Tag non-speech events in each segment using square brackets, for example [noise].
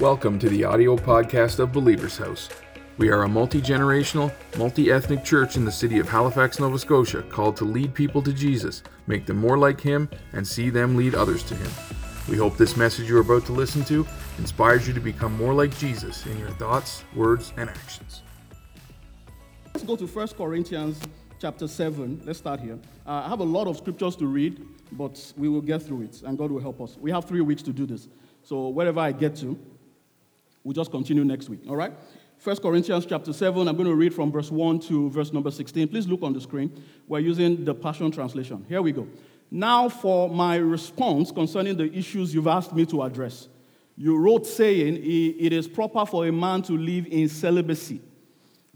Welcome to the audio podcast of Believer's House. We are a multi generational, multi ethnic church in the city of Halifax, Nova Scotia, called to lead people to Jesus, make them more like Him, and see them lead others to Him. We hope this message you're about to listen to inspires you to become more like Jesus in your thoughts, words, and actions. Let's go to 1 Corinthians chapter 7. Let's start here. Uh, I have a lot of scriptures to read, but we will get through it, and God will help us. We have three weeks to do this. So, wherever I get to, We'll just continue next week, all right? 1 Corinthians chapter 7, I'm going to read from verse 1 to verse number 16. Please look on the screen. We're using the Passion Translation. Here we go. Now, for my response concerning the issues you've asked me to address. You wrote saying it is proper for a man to live in celibacy,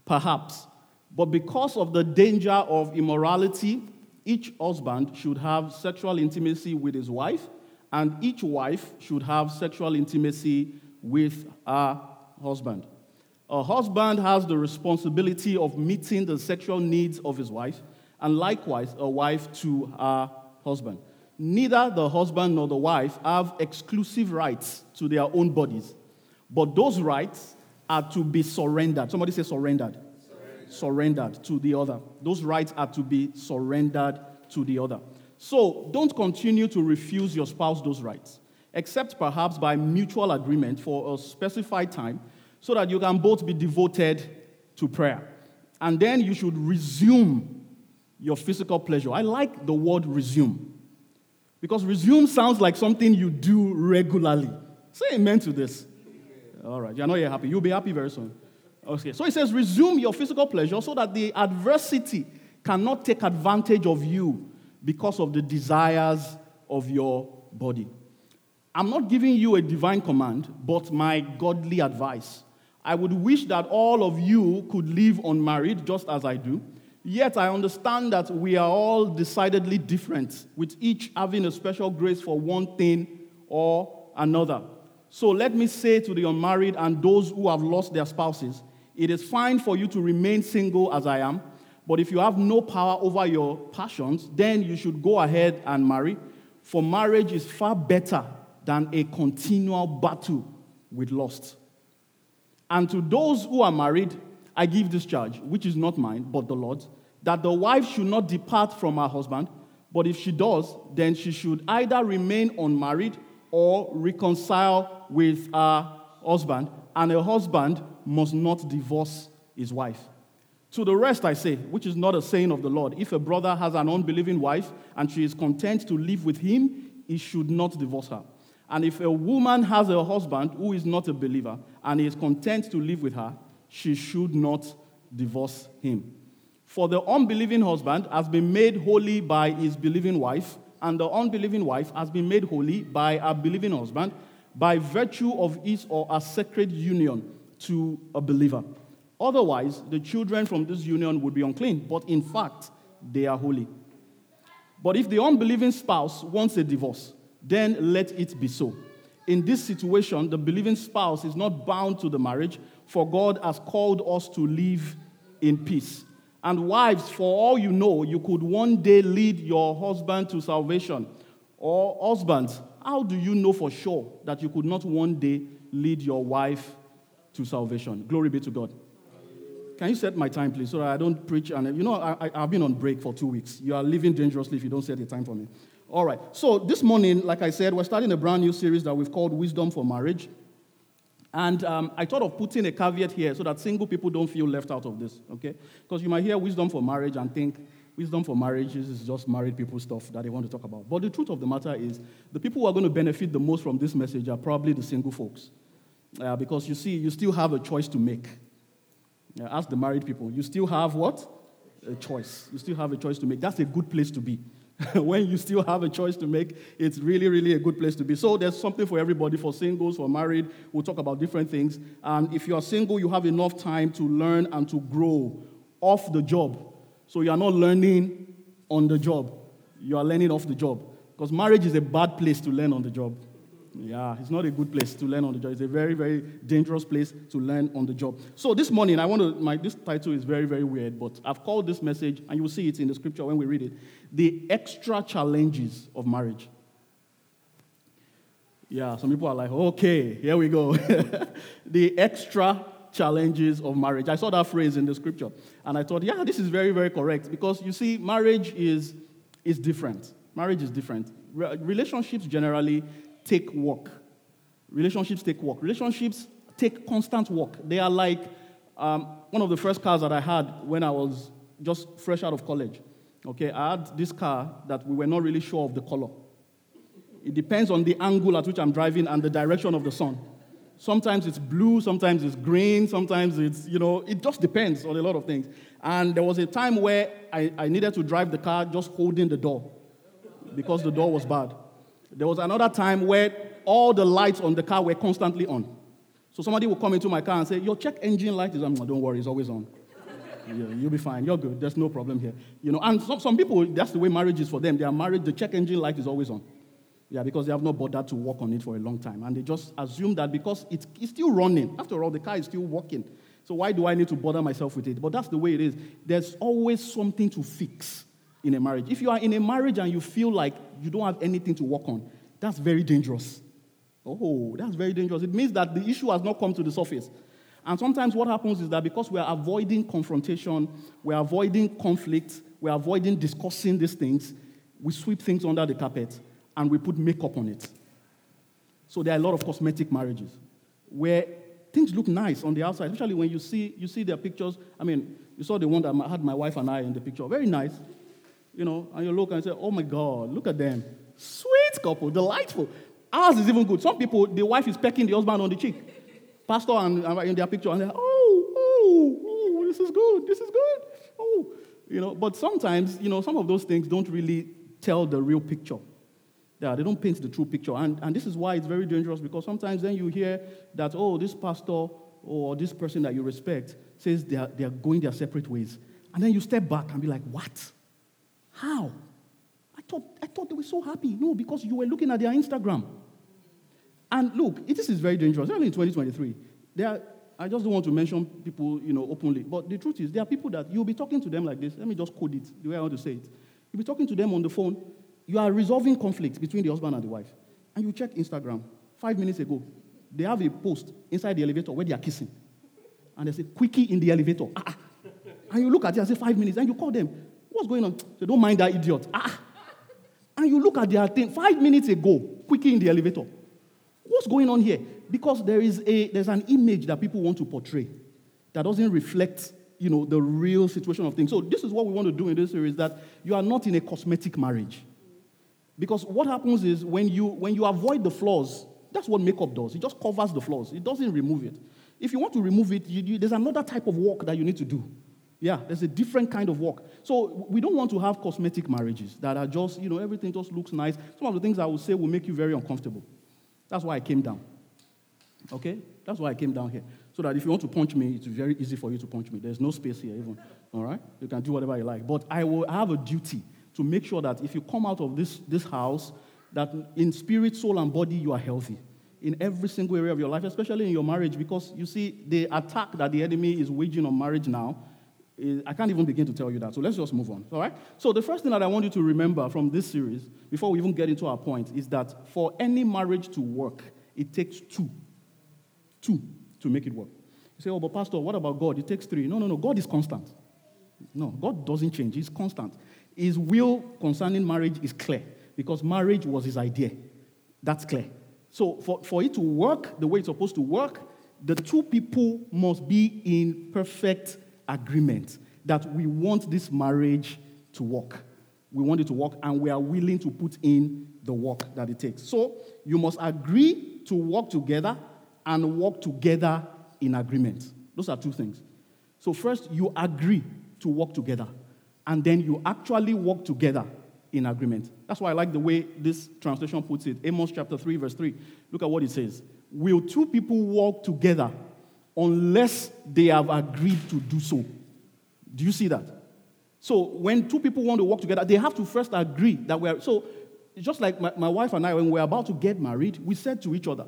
perhaps. But because of the danger of immorality, each husband should have sexual intimacy with his wife, and each wife should have sexual intimacy with a husband. A husband has the responsibility of meeting the sexual needs of his wife, and likewise, a wife to her husband. Neither the husband nor the wife have exclusive rights to their own bodies, but those rights are to be surrendered. Somebody say surrendered. Surrendered, surrendered to the other. Those rights are to be surrendered to the other. So don't continue to refuse your spouse those rights except perhaps by mutual agreement for a specified time, so that you can both be devoted to prayer. And then you should resume your physical pleasure. I like the word resume, because resume sounds like something you do regularly. Say amen to this. All right, you know you're happy. You'll be happy very soon. Okay, so it says, resume your physical pleasure so that the adversity cannot take advantage of you because of the desires of your body. I'm not giving you a divine command, but my godly advice. I would wish that all of you could live unmarried just as I do. Yet I understand that we are all decidedly different, with each having a special grace for one thing or another. So let me say to the unmarried and those who have lost their spouses it is fine for you to remain single as I am, but if you have no power over your passions, then you should go ahead and marry, for marriage is far better than a continual battle with lust. And to those who are married, I give this charge, which is not mine, but the Lord's, that the wife should not depart from her husband, but if she does, then she should either remain unmarried or reconcile with her husband, and a husband must not divorce his wife. To the rest, I say, which is not a saying of the Lord, if a brother has an unbelieving wife and she is content to live with him, he should not divorce her. And if a woman has a husband who is not a believer and is content to live with her, she should not divorce him. For the unbelieving husband has been made holy by his believing wife, and the unbelieving wife has been made holy by a believing husband by virtue of his or her sacred union to a believer. Otherwise, the children from this union would be unclean, but in fact, they are holy. But if the unbelieving spouse wants a divorce, then let it be so. In this situation, the believing spouse is not bound to the marriage, for God has called us to live in peace. And wives, for all you know, you could one day lead your husband to salvation. Or husbands, how do you know for sure that you could not one day lead your wife to salvation? Glory be to God. Can you set my time, please, so that I don't preach? And you know, I, have been on break for two weeks. You are living dangerously if you don't set a time for me. All right. So this morning, like I said, we're starting a brand new series that we've called Wisdom for Marriage. And um, I thought of putting a caveat here so that single people don't feel left out of this, okay? Because you might hear wisdom for marriage and think wisdom for marriage is just married people stuff that they want to talk about. But the truth of the matter is, the people who are going to benefit the most from this message are probably the single folks. Uh, because you see, you still have a choice to make. Uh, ask the married people, you still have what? A choice. You still have a choice to make. That's a good place to be. [laughs] when you still have a choice to make, it's really, really a good place to be. So there's something for everybody, for singles, for married. We'll talk about different things. And if you are single, you have enough time to learn and to grow off the job. So you are not learning on the job. You are learning off the job. Because marriage is a bad place to learn on the job. Yeah, it's not a good place to learn on the job. It's a very, very dangerous place to learn on the job. So this morning, I want to. My this title is very, very weird, but I've called this message, and you will see it in the scripture when we read it, the extra challenges of marriage. Yeah, some people are like, okay, here we go. [laughs] the extra challenges of marriage. I saw that phrase in the scripture, and I thought, yeah, this is very, very correct because you see, marriage is, is different. Marriage is different. Relationships generally take work. Relationships take work. Relationships take constant work. They are like um, one of the first cars that I had when I was just fresh out of college. Okay, I had this car that we were not really sure of the color. It depends on the angle at which I'm driving and the direction of the sun. Sometimes it's blue, sometimes it's green, sometimes it's, you know, it just depends on a lot of things. And there was a time where I, I needed to drive the car just holding the door because the door was bad. There was another time where all the lights on the car were constantly on. So somebody will come into my car and say, Your check engine light is on. Don't worry, it's always on. you'll be fine. You're good. There's no problem here. You know, and some, some people, that's the way marriage is for them. They are married, the check engine light is always on. Yeah, because they have not bothered to work on it for a long time. And they just assume that because it's, it's still running, after all, the car is still working. So why do I need to bother myself with it? But that's the way it is. There's always something to fix in a marriage. If you are in a marriage and you feel like you don't have anything to work on, that's very dangerous. Oh, that's very dangerous. It means that the issue has not come to the surface. And sometimes what happens is that because we are avoiding confrontation, we're avoiding conflict, we're avoiding discussing these things, we sweep things under the carpet and we put makeup on it. So there are a lot of cosmetic marriages where things look nice on the outside, especially when you see, you see their pictures. I mean, you saw the one that had my wife and I in the picture. Very nice. You know, and you look and say, oh my God, look at them. Sweet couple, delightful. Ours is even good. Some people, the wife is pecking the husband on the cheek. Pastor and, and in their picture, and they're, oh, oh, oh, this is good, this is good. Oh, you know, but sometimes, you know, some of those things don't really tell the real picture. Yeah, they don't paint the true picture. And, and this is why it's very dangerous because sometimes then you hear that, oh, this pastor or this person that you respect says they are, they are going their separate ways. And then you step back and be like, what? How? I thought, I thought they were so happy. No, because you were looking at their Instagram. And look, this is very dangerous, Only in 2023. There are, I just don't want to mention people, you know, openly. But the truth is, there are people that you'll be talking to them like this. Let me just code it the way I want to say it. You'll be talking to them on the phone you are resolving conflict between the husband and the wife, and you check Instagram five minutes ago, they have a post inside the elevator where they are kissing. And they say, quickie in the elevator. Ah, ah. And you look at it and say, five minutes, and you call them, what's going on? They don't mind that idiot. Ah, ah. And you look at their thing, five minutes ago, quickie in the elevator. What's going on here? Because there is a, there's an image that people want to portray that doesn't reflect you know, the real situation of things. So this is what we want to do in this series, that you are not in a cosmetic marriage. Because what happens is when you, when you avoid the flaws, that's what makeup does. It just covers the flaws, it doesn't remove it. If you want to remove it, you, you, there's another type of work that you need to do. Yeah, there's a different kind of work. So we don't want to have cosmetic marriages that are just, you know, everything just looks nice. Some of the things I would say will make you very uncomfortable. That's why I came down. Okay? That's why I came down here. So that if you want to punch me, it's very easy for you to punch me. There's no space here, even. All right? You can do whatever you like. But I will have a duty to make sure that if you come out of this, this house, that in spirit, soul, and body, you are healthy in every single area of your life, especially in your marriage, because you see, the attack that the enemy is waging on marriage now, I can't even begin to tell you that. So let's just move on, all right? So the first thing that I want you to remember from this series, before we even get into our point, is that for any marriage to work, it takes two. Two to make it work. You say, oh, but Pastor, what about God? It takes three. No, no, no. God is constant. No, God doesn't change. He's constant. His will concerning marriage is clear because marriage was his idea. That's clear. So, for, for it to work the way it's supposed to work, the two people must be in perfect agreement that we want this marriage to work. We want it to work, and we are willing to put in the work that it takes. So, you must agree to work together and work together in agreement. Those are two things. So, first, you agree to work together and then you actually work together in agreement. That's why I like the way this translation puts it. Amos chapter 3, verse 3. Look at what it says. Will two people walk together unless they have agreed to do so? Do you see that? So when two people want to work together, they have to first agree that we're. So just like my, my wife and I, when we're about to get married, we said to each other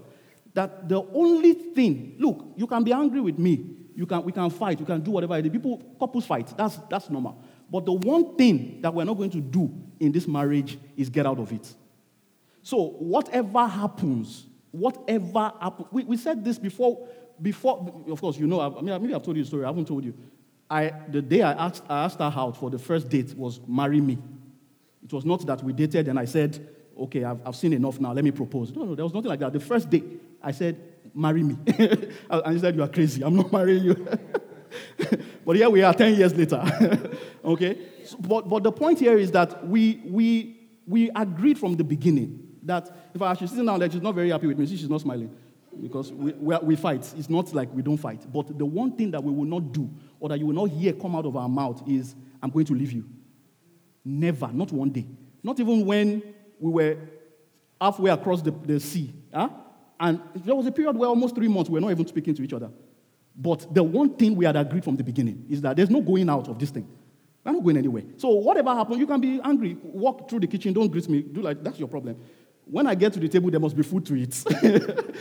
that the only thing, look, you can be angry with me, you can, we can fight, you can do whatever. The People, couples fight, that's, that's normal. But the one thing that we're not going to do in this marriage is get out of it. So, whatever happens, whatever happens, we, we said this before, before, of course, you know, I mean, maybe I've told you the story, I haven't told you. I, the day I asked, I asked her out for the first date was marry me. It was not that we dated and I said, okay, I've, I've seen enough now, let me propose. No, no, there was nothing like that. The first day, I said, marry me. [laughs] and he said, you are crazy, I'm not [laughs] marrying you. [laughs] but here we are 10 years later. okay? So, but, but the point here is that we, we, we agreed from the beginning that if I she's sitting down there, she's not very happy with me. She's not smiling because we, we, we, fight. It's not like we don't fight. But the one thing that we will not do or that you will not hear come out of our mouth is, I'm going to leave you. Never, not one day. Not even when we were halfway across the, the sea. Huh? And there was a period where almost three months we were not even speaking to each other. But the one thing we had agreed from the beginning is that there's no going out of this thing. I'm not going anywhere. So whatever happens, you can be angry. Walk through the kitchen, don't greet me. Do like that's your problem. When I get to the table, there must be food to eat.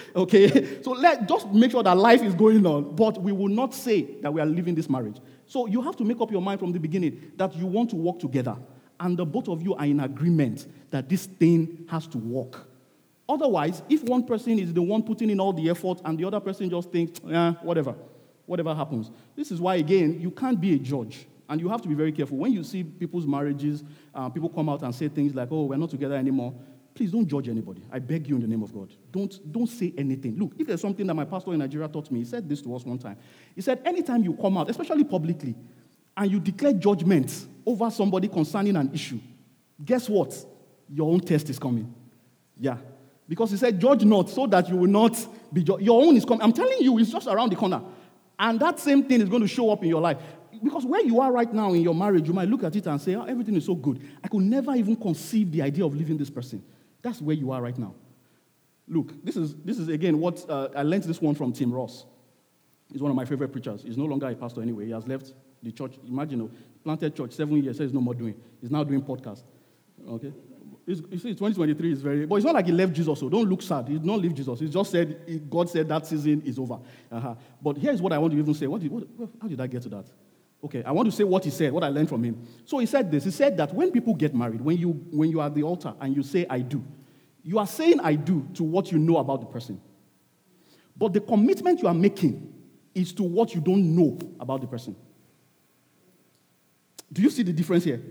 [laughs] okay? So let just make sure that life is going on. But we will not say that we are leaving this marriage. So you have to make up your mind from the beginning that you want to work together. And the both of you are in agreement that this thing has to work. Otherwise, if one person is the one putting in all the effort and the other person just thinks, yeah, whatever, whatever happens. This is why, again, you can't be a judge. And you have to be very careful. When you see people's marriages, uh, people come out and say things like, oh, we're not together anymore. Please don't judge anybody. I beg you in the name of God. Don't, don't say anything. Look, if there's something that my pastor in Nigeria taught me, he said this to us one time. He said, anytime you come out, especially publicly, and you declare judgment over somebody concerning an issue, guess what? Your own test is coming. Yeah. Because he said, Judge not, so that you will not be judged. Your own is coming. I'm telling you, it's just around the corner. And that same thing is going to show up in your life. Because where you are right now in your marriage, you might look at it and say, oh, everything is so good. I could never even conceive the idea of leaving this person. That's where you are right now. Look, this is, this is again what uh, I learned this one from Tim Ross. He's one of my favorite preachers. He's no longer a pastor anyway. He has left the church. Imagine, you know, planted church seven years, says no more doing. He's now doing podcast. Okay? you see, 2023 is very, but it's not like he left Jesus, so don't look sad. He did not leave Jesus. He just said, God said that season is over. Uh-huh. But here's what I want to even say. What did, what, how did I get to that? Okay, I want to say what he said, what I learned from him. So he said this. He said that when people get married, when you, when you are at the altar and you say, I do, you are saying I do to what you know about the person. But the commitment you are making is to what you don't know about the person. Do you see the difference here?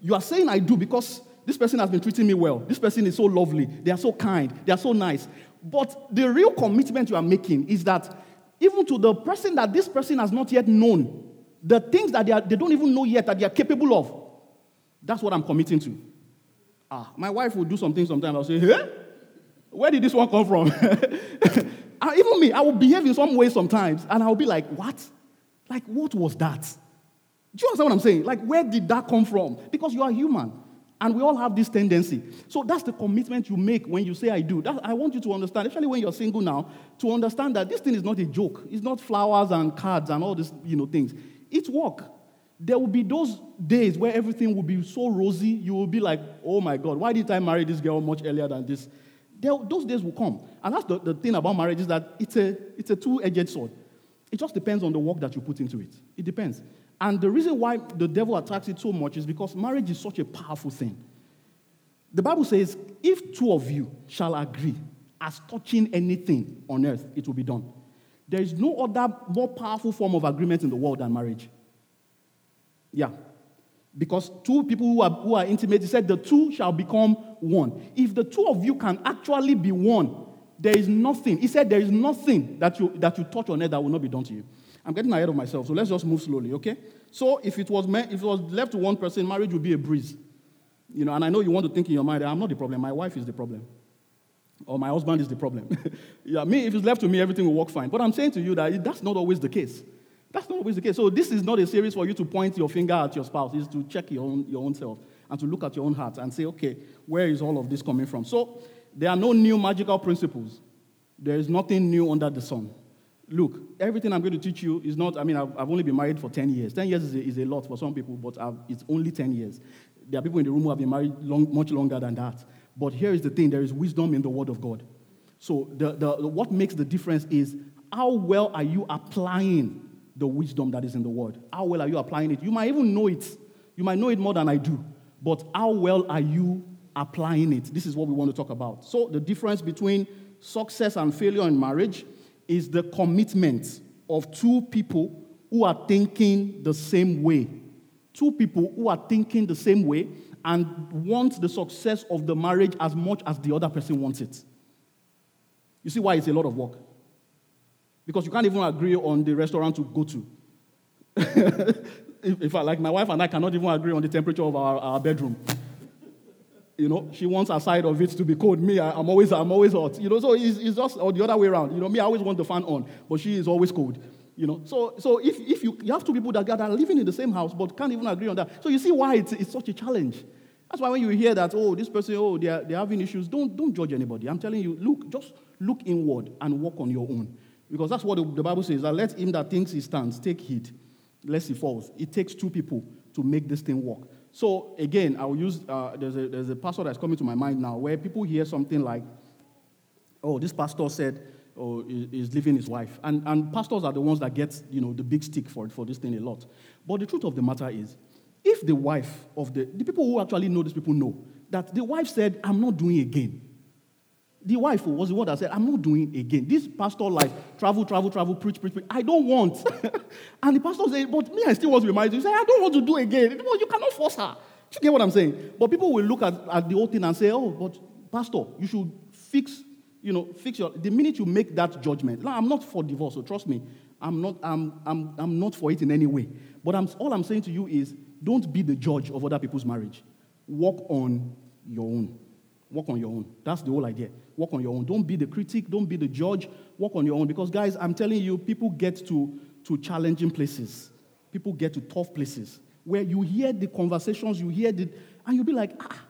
You are saying I do because this person has been treating me well. This person is so lovely. They are so kind. They are so nice. But the real commitment you are making is that even to the person that this person has not yet known, the things that they, are, they don't even know yet that they are capable of, that's what I'm committing to. Ah, my wife will do something sometimes. I'll say, hey, where did this one come from? [laughs] even me, I will behave in some way sometimes, and I'll be like, what? Like, what was that? Do you understand what I'm saying? Like, where did that come from? Because you are human. And we all have this tendency. So that's the commitment you make when you say, I do. That, I want you to understand, especially when you're single now, to understand that this thing is not a joke. It's not flowers and cards and all these you know, things. It's work. There will be those days where everything will be so rosy, you will be like, oh my God, why did I marry this girl much earlier than this? There, those days will come. And that's the, the thing about marriage is that it's a, it's a two-edged sword. It just depends on the work that you put into it. It depends. And the reason why the devil attacks it so much is because marriage is such a powerful thing. The Bible says, if two of you shall agree as touching anything on earth, it will be done. There is no other more powerful form of agreement in the world than marriage. Yeah. Because two people who are, who are intimate, he said, the two shall become one. If the two of you can actually be one, there is nothing. He said, there is nothing that you, that you touch on earth that will not be done to you. I'm getting ahead of myself, so let's just move slowly, okay? So if it was me- if it was left to one person, marriage would be a breeze. You know, and I know you want to think in your mind, I'm not the problem, my wife is the problem. Or my husband is the problem. [laughs] yeah, me, if it's left to me, everything will work fine. But I'm saying to you that that's not always the case. That's not always the case. So this is not a series for you to point your finger at your spouse. It's to check your own, your own self and to look at your own heart and say, okay, where is all of this coming from? So there are no new magical principles. There is nothing new under the sun look, everything I'm going to teach you is not, I mean, I've, I've only been married for 10 years. 10 years is a, is a lot for some people, but I've, it's only 10 years. There are people in the room who have been married long, much longer than that. But here is the thing there is wisdom in the Word of God. So, the, the, what makes the difference is how well are you applying the wisdom that is in the Word? How well are you applying it? You might even know it. You might know it more than I do. But how well are you applying it? This is what we want to talk about. So, the difference between success and failure in marriage is the commitment of two people who are thinking the same way. Two people who are thinking the same way and want the success of the marriage as much as the other person wants it. You see why it's a lot of work? Because you can't even agree on the restaurant to go to. [laughs] in fact, like my wife and I cannot even agree on the temperature of our, our bedroom. You know, she wants her side of it to be cold. Me, I, am always, I'm always hot. You know, so it's, it's just or the other way around. You know, me, I always want the fan on, but she is always cold. You know, so, so if, if you, you have two people that, are living in the same house but can't even agree on that. So you see why it's, it's such a challenge. That's why when you hear that, oh, this person, oh, they're, they're having issues, don't, don't judge anybody. I'm telling you, look, just look inward and work on your own. Because that's what the, the Bible says, that let him that thinks he stands take heed, lest he falls. It takes two people to make this thing work. So again, I will use, uh, there's, a, there's a pastor that's coming to my mind now where people hear something like, oh, this pastor said, oh, is leaving his wife. And, and pastors are the ones that get, you know, the big stick for, for this thing a lot. But the truth of the matter is, if the wife of the, the people who actually know these people know, that the wife said, I'm not doing again. The wife was the one that said, I'm not doing again. This pastor life, travel, travel, travel, preach, preach, preach. I don't want. [laughs] and the pastor said, But me, I still want to be married. He said, I don't want to do again. you cannot force her. You get what I'm saying? But people will look at, at the whole thing and say, Oh, but pastor, you should fix, you know, fix your. The minute you make that judgment, now, I'm not for divorce, so trust me, I'm not, I'm, I'm, I'm not for it in any way. But I'm, all I'm saying to you is, don't be the judge of other people's marriage. Work on your own. Work on your own. That's the whole idea. Work on your own. Don't be the critic. Don't be the judge. Work on your own. Because, guys, I'm telling you, people get to, to challenging places. People get to tough places where you hear the conversations, you hear the, and you'll be like, ah,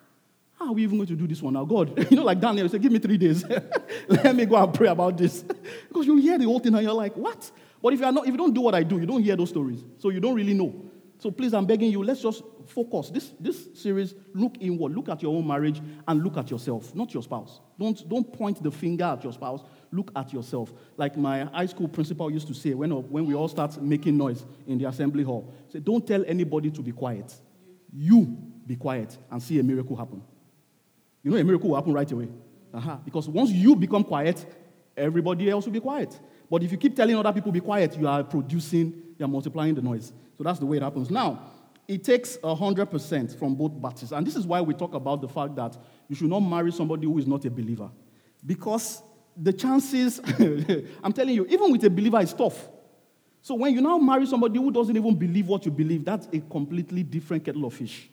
how are we even going to do this one now? God, [laughs] you know, like Daniel said, give me three days. [laughs] Let me go and pray about this. [laughs] because you hear the whole thing and you're like, what? But if, you are not, if you don't do what I do, you don't hear those stories. So you don't really know. So please, I'm begging you, let's just focus. This, this series, look inward. Look at your own marriage and look at yourself, not your spouse. Don't, don't point the finger at your spouse. Look at yourself. Like my high school principal used to say when, when we all start making noise in the assembly hall. Say, don't tell anybody to be quiet. You be quiet and see a miracle happen. You know a miracle will happen right away. Uh-huh. Because once you become quiet, everybody else will be quiet. But if you keep telling other people be quiet, you are producing, you are multiplying the noise. So that's the way it happens. Now, it takes 100% from both parties. And this is why we talk about the fact that you should not marry somebody who is not a believer. Because the chances, [laughs] I'm telling you, even with a believer, it's tough. So when you now marry somebody who doesn't even believe what you believe, that's a completely different kettle of fish.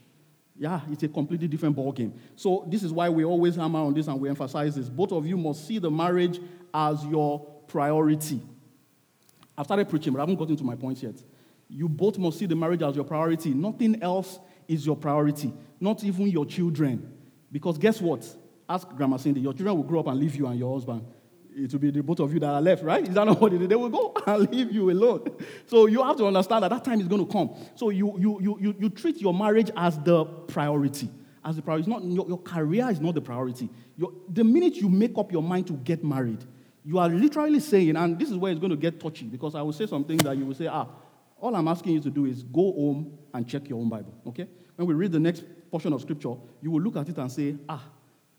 Yeah, it's a completely different ballgame. So this is why we always hammer on this and we emphasize this. Both of you must see the marriage as your priority. I've started preaching, but I haven't gotten to my points yet. You both must see the marriage as your priority. Nothing else is your priority, not even your children. Because guess what? Ask Grandma Cindy, your children will grow up and leave you and your husband. It will be the both of you that are left, right? Is that not [laughs] what it is? They will go [laughs] and leave you alone. So you have to understand that that time is going to come. So you, you, you, you, you treat your marriage as the priority. As the priority. It's not, your, your career is not the priority. Your, the minute you make up your mind to get married, you are literally saying, and this is where it's going to get touchy, because I will say something that you will say, ah, all I'm asking you to do is go home and check your own Bible, okay? When we read the next portion of scripture, you will look at it and say, ah,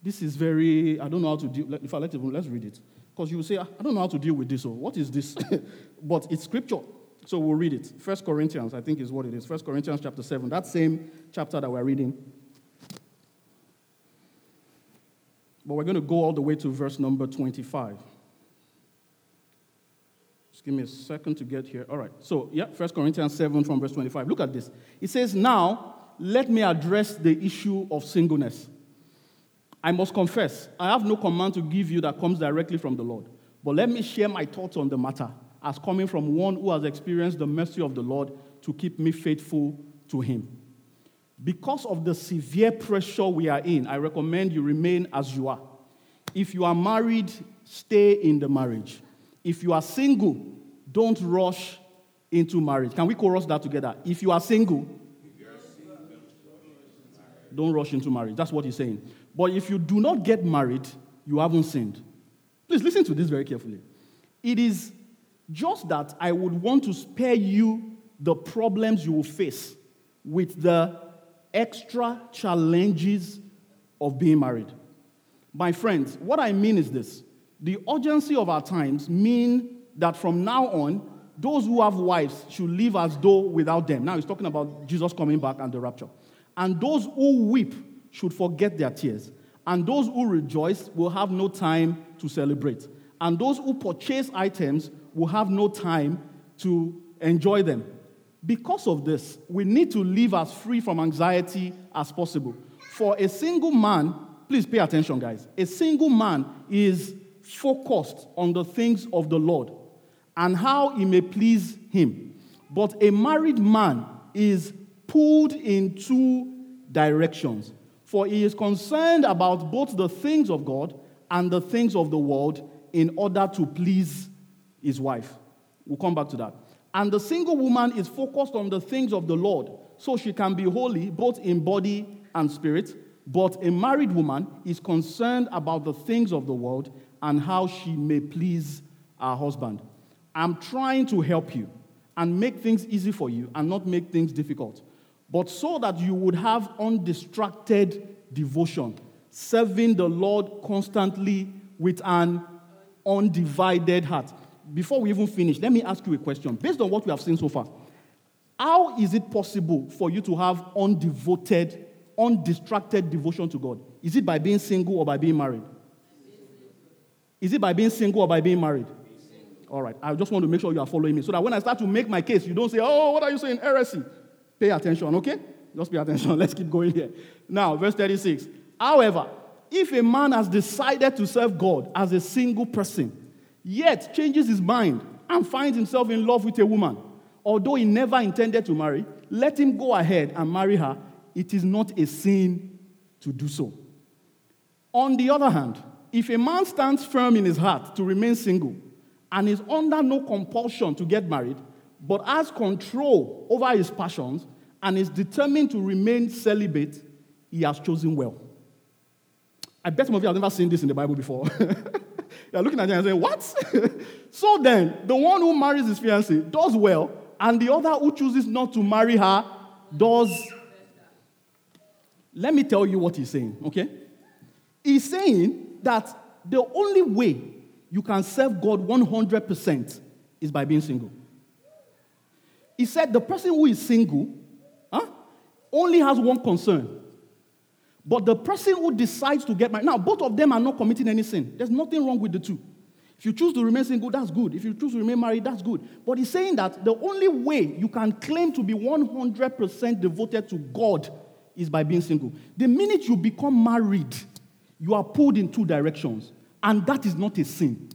this is very, I don't know how to deal. If I let it, let's read it. Because you will say, ah, I don't know how to deal with this, or what is this? [laughs] but it's scripture. So we'll read it. First Corinthians, I think is what it is. First Corinthians chapter 7, that same chapter that we're reading. But we're going to go all the way to verse number 25. Just Give me a second to get here. All right. So, yeah, 1 Corinthians 7 from verse 25. Look at this. It says, Now, let me address the issue of singleness. I must confess, I have no command to give you that comes directly from the Lord. But let me share my thoughts on the matter as coming from one who has experienced the mercy of the Lord to keep me faithful to him. Because of the severe pressure we are in, I recommend you remain as you are. If you are married, stay in the marriage. If you are single, don't rush into marriage. Can we chorus that together? If you are single, don't rush into marriage. That's what he's saying. But if you do not get married, you haven't sinned. Please listen to this very carefully. It is just that I would want to spare you the problems you will face with the extra challenges of being married. My friends, what I mean is this The urgency of our times mean that from now on, those who have wives should live as though without them. Now he's talking about Jesus coming back and the rapture. And those who weep should forget their tears. And those who rejoice will have no time to celebrate. And those who purchase items will have no time to enjoy them. Because of this, we need to live as free from anxiety as possible. For a single man, please pay attention, guys. A single man is focused on the things of the Lord and how he may please him. But a married man is pulled in two directions. For he is concerned about both the things of God and the things of the world in order to please his wife. We'll come back to that. And the single woman is focused on the things of the Lord so she can be holy both in body and spirit. But a married woman is concerned about the things of the world and how she may please her husband. I'm trying to help you and make things easy for you and not make things difficult, but so that you would have undistracted devotion, serving the Lord constantly with an undivided heart. Before we even finish, let me ask you a question. Based on what we have seen so far, how is it possible for you to have undevoted, undistracted devotion to God? Is it by being single or by being married? Is it by being single or by being married? All right. I just want to make sure you are following me so that when I start to make my case, you don't say, oh, what are you saying? Heresy. Pay attention, okay? Just pay attention. [laughs] Let's keep going here. Now, verse 36. However, if a man has decided to serve God as a single person, yet changes his mind and finds himself in love with a woman, although he never intended to marry, let him go ahead and marry her. It is not a sin to do so. On the other hand, if a man stands firm in his heart to remain single and is under no compulsion to get married, but has control over his passions and is determined to remain celibate, he has chosen well. I bet some of you have never seen this in the Bible before. [laughs] You're looking at it and saying, What? [laughs] so then, the one who marries his fiancée does well, and the other who chooses not to marry her does. Let me tell you what he's saying, okay? He's saying that the only way you can serve God 100% is by being single. He said the person who is single huh, only has one concern. But the person who decides to get married, now both of them are not committing any sin. There's nothing wrong with the two. If you choose to remain single, that's good. If you choose to remain married, that's good. But he's saying that the only way you can claim to be 100% devoted to God is by being single. The minute you become married, you are pulled in two directions. And that is not a sin.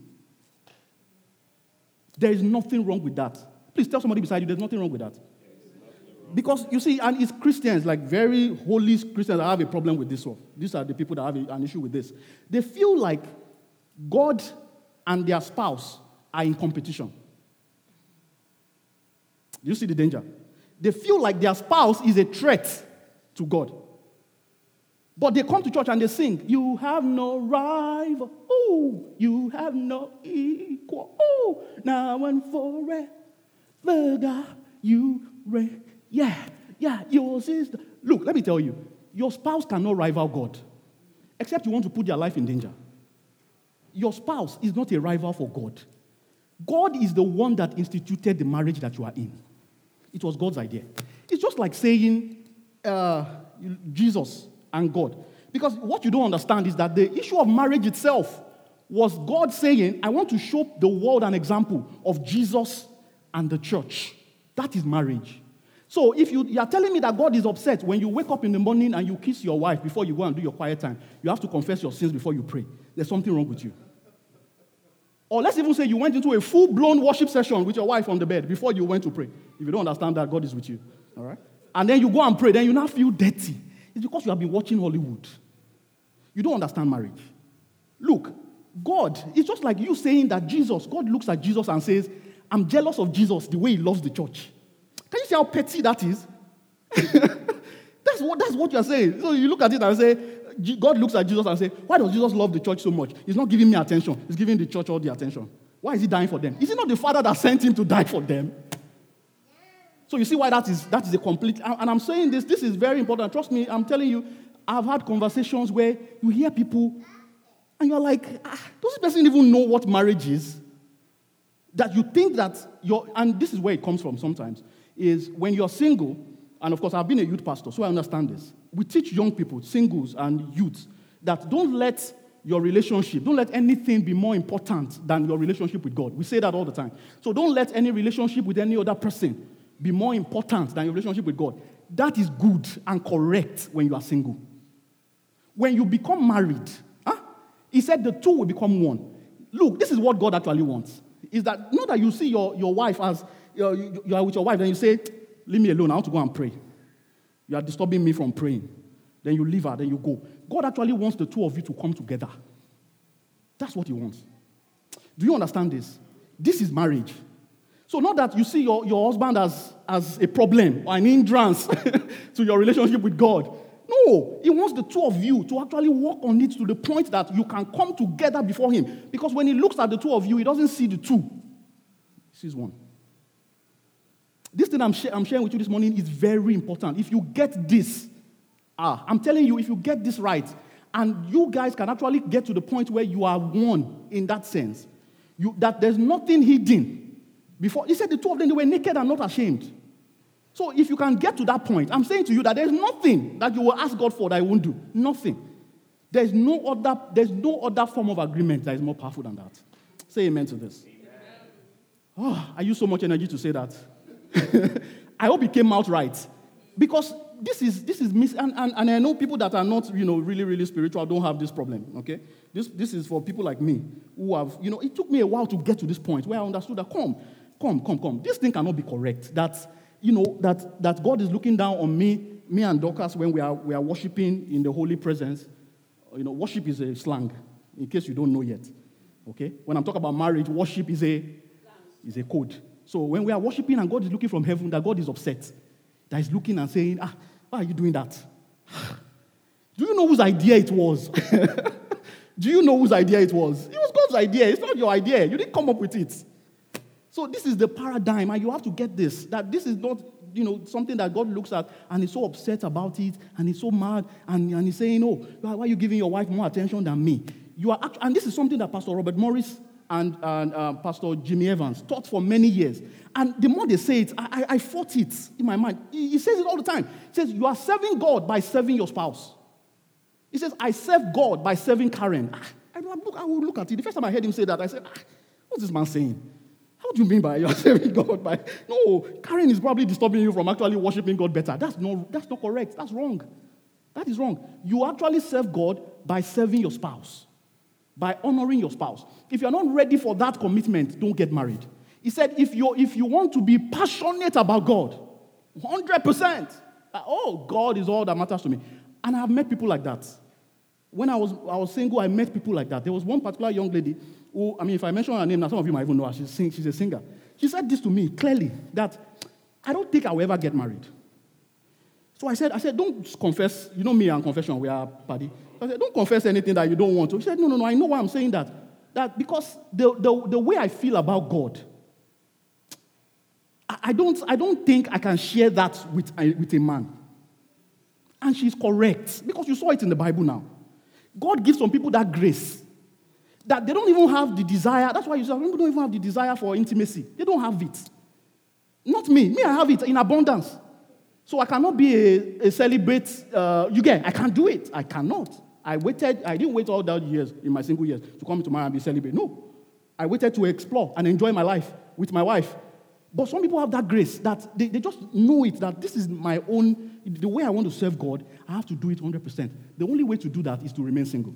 There is nothing wrong with that. Please tell somebody beside you there's nothing wrong with that. Because you see, and it's Christians, like very holy Christians, that have a problem with this one. These are the people that have an issue with this. They feel like God and their spouse are in competition. Do you see the danger? They feel like their spouse is a threat to God. But they come to church and they sing, You have no rival. Oh, you have no equal. Oh, now and forever, God, you reign. Yeah, yeah, yours is. The... Look, let me tell you, your spouse cannot rival God, except you want to put their life in danger. Your spouse is not a rival for God. God is the one that instituted the marriage that you are in. It was God's idea. It's just like saying uh, Jesus and God. Because what you don't understand is that the issue of marriage itself was God saying, I want to show the world an example of Jesus and the church. That is marriage. So if you, you are telling me that God is upset when you wake up in the morning and you kiss your wife before you go and do your quiet time, you have to confess your sins before you pray. There's something wrong with you. Or let's even say you went into a full blown worship session with your wife on the bed before you went to pray. If you don't understand that, God is with you. All right? And then you go and pray, then you now feel dirty. It's because you have been watching Hollywood. You don't understand marriage. Look, God, it's just like you saying that Jesus, God looks at Jesus and says, I'm jealous of Jesus the way he loves the church. Can you see how petty that is? [laughs] that's, what, that's what you're saying. So you look at it and say, God looks at Jesus and say, Why does Jesus love the church so much? He's not giving me attention. He's giving the church all the attention. Why is he dying for them? Is it not the Father that sent him to die for them? So you see why that is that is a complete and I'm saying this, this is very important. Trust me, I'm telling you, I've had conversations where you hear people, And you're like, ah, does this person even know what marriage is? That you think that you're, and this is where it comes from sometimes, is when you're single, and of course, I've been a youth pastor, so I understand this. We teach young people, singles and youths, that don't let your relationship, don't let anything be more important than your relationship with God. We say that all the time. So don't let any relationship with any other person be more important than your relationship with God. That is good and correct when you are single. When you become married, huh? he said the two will become one. Look, this is what God actually wants. Is that not that you see your, your wife as you, you are with your wife, then you say, Leave me alone, I want to go and pray. You are disturbing me from praying. Then you leave her, then you go. God actually wants the two of you to come together. That's what He wants. Do you understand this? This is marriage. So, not that you see your, your husband as, as a problem or an hindrance [laughs] to your relationship with God. No, He wants the two of you to actually work on it to the point that you can come together before Him. Because when He looks at the two of you, He doesn't see the two, He sees one. This thing I'm, sh- I'm sharing with you this morning is very important. If you get this, ah, I'm telling you, if you get this right, and you guys can actually get to the point where you are one in that sense, you, that there's nothing hidden. Before he said the two of them they were naked and not ashamed. So if you can get to that point, I'm saying to you that there's nothing that you will ask God for that He won't do. Nothing. There's no other, there's no other form of agreement that is more powerful than that. Say amen to this. Oh, I use so much energy to say that. [laughs] I hope it came out right. Because this is this is mis- and, and, and I know people that are not you know really really spiritual don't have this problem. Okay, this this is for people like me who have you know it took me a while to get to this point where I understood that come come come come this thing cannot be correct. That you know that that God is looking down on me me and Dorcas when we are we are worshiping in the holy presence. You know worship is a slang in case you don't know yet. Okay, when I'm talking about marriage, worship is a is a code. So when we are worshiping and God is looking from heaven, that God is upset. That is looking and saying, ah, why are you doing that? [sighs] Do you know whose idea it was? [laughs] Do you know whose idea it was? It was God's idea. It's not your idea. You didn't come up with it. So this is the paradigm, and you have to get this that this is not you know something that God looks at and is so upset about it, and he's so mad, and, and he's saying, "Oh, why are you giving your wife more attention than me?" You are, actually, and this is something that Pastor Robert Morris and, and uh, Pastor Jimmy Evans taught for many years. And the more they say it, I, I, I fought it in my mind. He, he, says it all the time. He says, You are serving God by serving your spouse. He says, I serve God by serving Karen. I, I, look, I will look at it. The first time I heard him say that, I said, ah, What's this man saying? How do you mean by you are [laughs] serving God by? No, Karen is probably disturbing you from actually worshiping God better. That's not, that's not correct. That's wrong. That is wrong. You actually serve God by serving your spouse by honoring your spouse. If you're not ready for that commitment, don't get married. He said, if, you if you want to be passionate about God, 100%, uh, oh, God is all that matters to me. And I've met people like that. When I was, I was single, I met people like that. There was one particular young lady who, I mean, if I mention her name, now some of you might even know her. She's, sing, she's a singer. She said this to me clearly that I don't think I will ever get married. So I said, I said, don't confess. You know me and confession, we are party. I said, don't confess anything that you don't want to. He said, no, no, no, I know why I'm saying that. That because the, the, the way I feel about God, I, I, don't, I don't think I can share that with, with a man. And she's correct because you saw it in the Bible now. God gives some people that grace that they don't even have the desire. That's why you say, people don't even have the desire for intimacy. They don't have it. Not me. Me, I have it in abundance. So I cannot be a, a celibate. Uh, you get, I can't do it. I cannot. I waited, I didn't wait all that years in my single years to come to marriage and be celibate. No. I waited to explore and enjoy my life with my wife. But some people have that grace that they, they just know it that this is my own, the way I want to serve God, I have to do it 100%. The only way to do that is to remain single.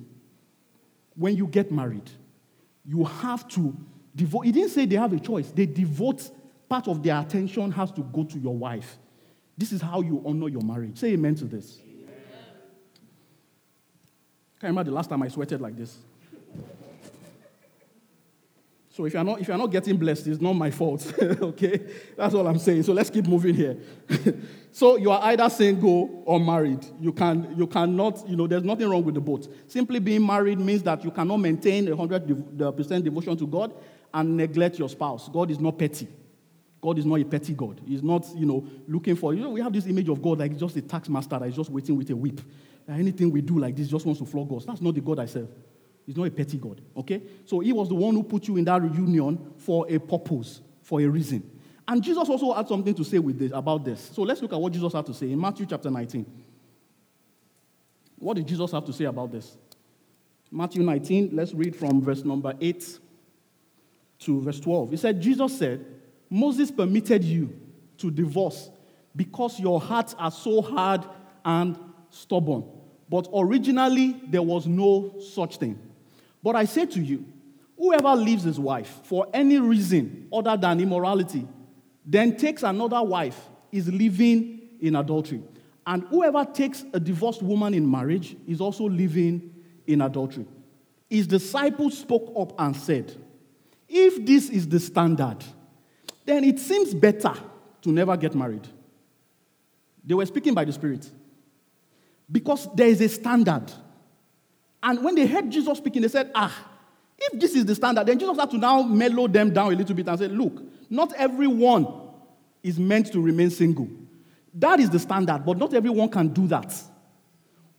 When you get married, you have to devote, he didn't say they have a choice, they devote part of their attention has to go to your wife. This is how you honor your marriage. Say amen to this. Can't remember the last time I sweated like this. So if you're not if you're not getting blessed, it's not my fault. [laughs] okay? That's all I'm saying. So let's keep moving here. [laughs] so you are either single or married. You can you cannot, you know, there's nothing wrong with the both. Simply being married means that you cannot maintain a hundred percent devotion to God and neglect your spouse. God is not petty. God is not a petty God. He's not, you know, looking for, you know, we have this image of God like just a tax master that is just waiting with a whip. Anything we do like this just wants to flog us. That's not the God I serve. He's not a petty God, okay? So he was the one who put you in that reunion for a purpose, for a reason. And Jesus also had something to say with this, about this. So let's look at what Jesus had to say in Matthew chapter 19. What did Jesus have to say about this? Matthew 19, let's read from verse number 8 to verse 12. He said, Jesus said, Moses permitted you to divorce because your hearts are so hard and stubborn. But originally, there was no such thing. But I say to you, whoever leaves his wife for any reason other than immorality, then takes another wife, is living in adultery. And whoever takes a divorced woman in marriage is also living in adultery. His disciples spoke up and said, If this is the standard, then it seems better to never get married. They were speaking by the Spirit. Because there is a standard. And when they heard Jesus speaking, they said, Ah, if this is the standard, then Jesus had to now mellow them down a little bit and say, Look, not everyone is meant to remain single. That is the standard, but not everyone can do that.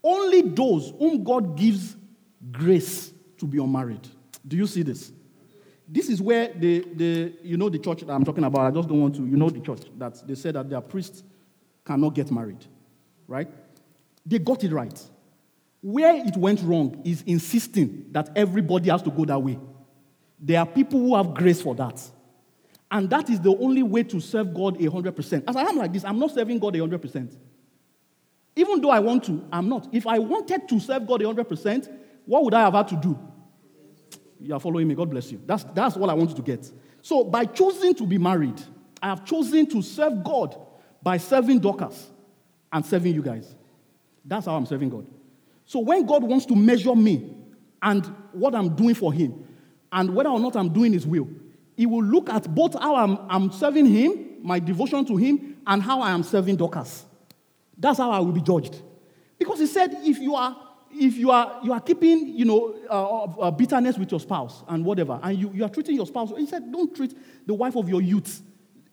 Only those whom God gives grace to be unmarried. Do you see this? This is where the, the you know the church that I'm talking about. I just don't want to, you know the church that they said that their priests cannot get married, right? They got it right. Where it went wrong is insisting that everybody has to go that way. There are people who have grace for that. And that is the only way to serve God 100%. As I am like this, I'm not serving God 100%. Even though I want to, I'm not. If I wanted to serve God 100%, what would I have had to do? You are following me. God bless you. That's, that's what I want you to get. So, by choosing to be married, I have chosen to serve God by serving Dorcas and serving you guys. That's how I'm serving God. So, when God wants to measure me and what I'm doing for Him, and whether or not I'm doing His will, He will look at both how I'm, I'm serving Him, my devotion to Him, and how I am serving Dorcas. That's how I will be judged. Because He said, if you are if you are, you are keeping, you know, uh, uh, bitterness with your spouse and whatever, and you, you are treating your spouse, he said, don't treat the wife of your youth.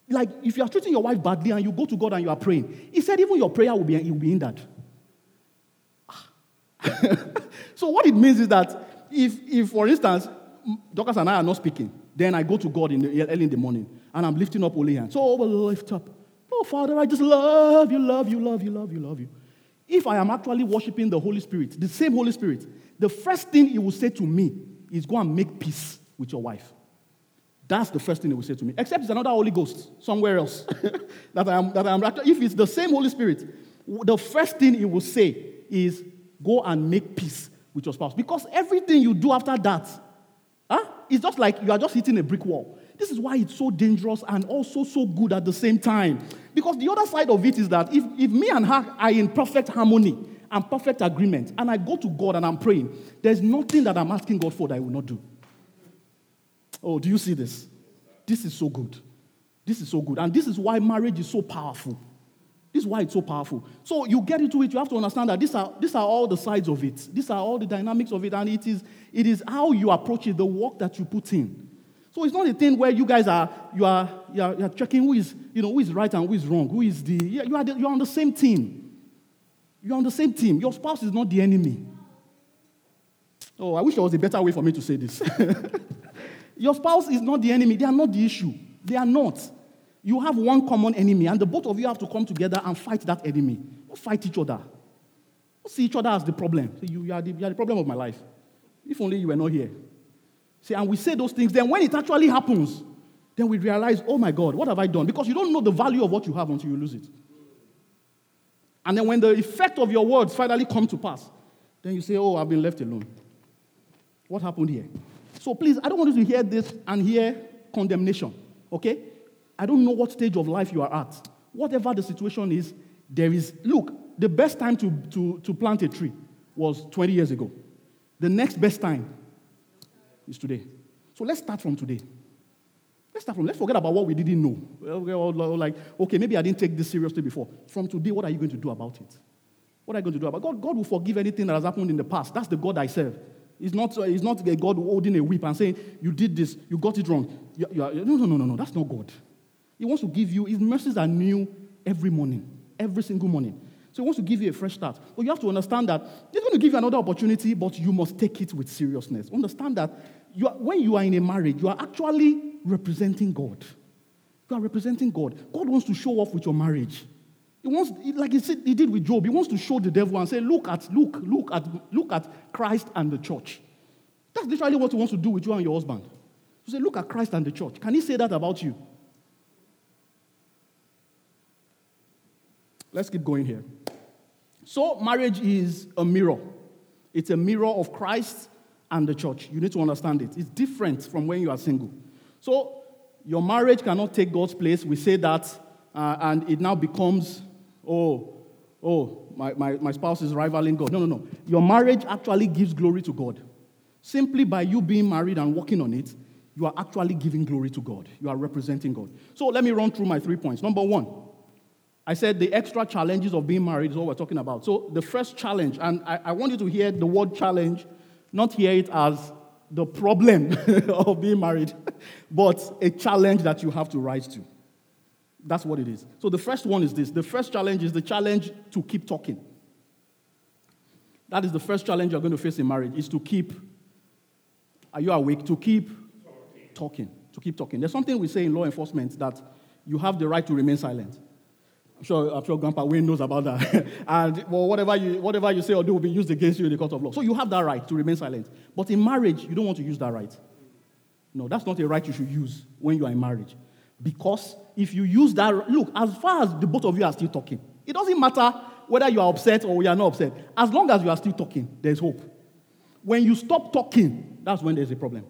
Like, if you are treating your wife badly and you go to God and you are praying, he said, even your prayer will be, will be hindered. [laughs] so what it means is that if, if for instance, Dorcas and I are not speaking, then I go to God in the, early in the morning and I'm lifting up holy hands. So oh, lift up. Oh, Father, I just love you, love you, love you, love you, love you. If I am actually worshiping the Holy Spirit, the same Holy Spirit, the first thing he will say to me is go and make peace with your wife. That's the first thing he will say to me. Except it's another Holy Ghost somewhere else. [laughs] that I am, that I am if it's the same Holy Spirit, the first thing he will say is go and make peace with your spouse. Because everything you do after that, huh, it's just like you are just hitting a brick wall. This is why it's so dangerous and also so good at the same time. Because the other side of it is that if, if me and her are in perfect harmony and perfect agreement, and I go to God and I'm praying, there's nothing that I'm asking God for that I will not do. Oh, do you see this? This is so good. This is so good. And this is why marriage is so powerful. This is why it's so powerful. So you get into it, you have to understand that these are, these are all the sides of it. These are all the dynamics of it. And it is, it is how you approach it, the work that you put in. So it's not a thing where you guys are you are you are, you are checking who is you know who is right and who is wrong, who is the you are the, you are on the same team. You're on the same team. Your spouse is not the enemy. Oh, I wish there was a better way for me to say this. [laughs] Your spouse is not the enemy. They are not the issue. They are not. You have one common enemy, and the both of you have to come together and fight that enemy. Don't fight each other. Don't see each other as the problem. you, you, are the, you are the problem of my life. If only you were not here. See, and we say those things, then when it actually happens, then we realize, oh my God, what have I done? Because you don't know the value of what you have until you lose it. And then when the effect of your words finally come to pass, then you say, oh, I've been left alone. What happened here? So please, I don't want you to hear this and hear condemnation, okay? I don't know what stage of life you are at. Whatever the situation is, there is, look, the best time to, to, to plant a tree was 20 years ago. The next best time is today. So let's start from today. Let's start from, let's forget about what we didn't know. Like, okay, maybe I didn't take this seriously before. From today, what are you going to do about it? What are you going to do about it? God, God will forgive anything that has happened in the past. That's the God I serve. He's not, he's not a God holding a whip and saying, You did this, you got it wrong. You, you are, no, no, no, no, no. That's not God. He wants to give you, His mercies are new every morning, every single morning. So he wants to give you a fresh start. But you have to understand that he's going to give you another opportunity, but you must take it with seriousness. Understand that you are, when you are in a marriage, you are actually representing God. You are representing God. God wants to show off with your marriage. He wants, like he, said, he did with Job, he wants to show the devil and say, look at, look, look at, look at Christ and the church. That's literally what he wants to do with you and your husband. To say, look at Christ and the church. Can he say that about you? Let's keep going here. So, marriage is a mirror. It's a mirror of Christ and the church. You need to understand it. It's different from when you are single. So, your marriage cannot take God's place. We say that, uh, and it now becomes, oh, oh, my, my, my spouse is rivaling God. No, no, no. Your marriage actually gives glory to God. Simply by you being married and working on it, you are actually giving glory to God. You are representing God. So let me run through my three points. Number one, I said the extra challenges of being married is what we're talking about. So the first challenge, and I, I want you to hear the word challenge, not hear it as the problem [laughs] of being married, [laughs] but a challenge that you have to rise to. That's what it is. So the first one is this the first challenge is the challenge to keep talking. That is the first challenge you're going to face in marriage, is to keep, are you awake? To keep talking. talking. To keep talking. There's something we say in law enforcement that you have the right to remain silent. I'm sure, I'm sure Grandpa Wayne knows about that. [laughs] and well, whatever, you, whatever you say or do will be used against you in the court of law. So you have that right to remain silent. But in marriage, you don't want to use that right. No, that's not a right you should use when you are in marriage. Because if you use that, look, as far as the both of you are still talking, it doesn't matter whether you are upset or you are not upset. As long as you are still talking, there's hope. When you stop talking, that's when there's a problem.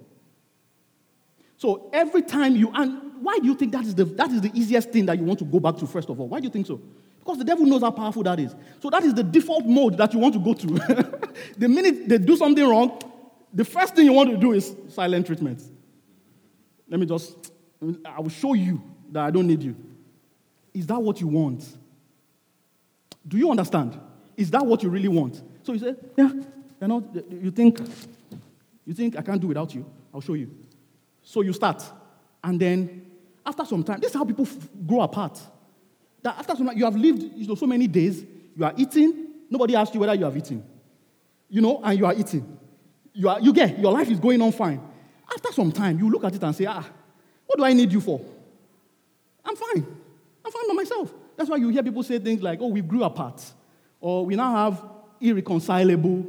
So every time you, and why do you think that is, the, that is the easiest thing that you want to go back to, first of all? Why do you think so? Because the devil knows how powerful that is. So that is the default mode that you want to go to. [laughs] the minute they do something wrong, the first thing you want to do is silent treatment. Let me just, I will show you that I don't need you. Is that what you want? Do you understand? Is that what you really want? So you say, yeah, you know, you think, you think I can't do without you? I'll show you. So you start, and then after some time, this is how people f- grow apart. That after some time, you have lived you know, so many days, you are eating, nobody asks you whether you have eaten. You know, and you are eating. You, are, you get, your life is going on fine. After some time, you look at it and say, ah, what do I need you for? I'm fine. I'm fine by myself. That's why you hear people say things like, oh, we grew apart, or we now have irreconcilable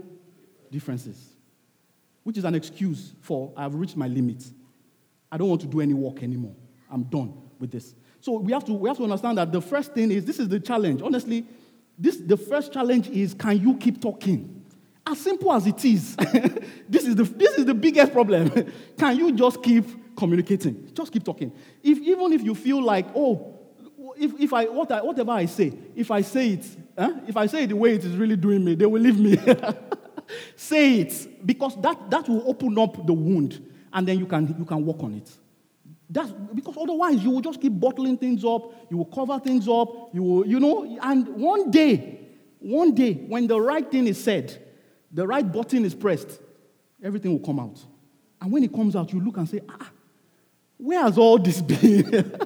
differences, which is an excuse for I've reached my limit. I don't want to do any work anymore. I'm done with this. So we have to, we have to understand that the first thing is this is the challenge. Honestly, this, the first challenge is can you keep talking? As simple as it is, [laughs] this, is the, this is the biggest problem. [laughs] can you just keep communicating? Just keep talking. If, even if you feel like, oh, if, if I, what I, whatever I say, if I say it, eh, if I say it the way it is really doing me, they will leave me. [laughs] say it, because that, that will open up the wound, and then you can, you can work on it. That's because otherwise you will just keep bottling things up, you will cover things up, you will, you know, and one day, one day, when the right thing is said, the right button is pressed, everything will come out. And when it comes out, you look and say, ah, where has all this [laughs] been?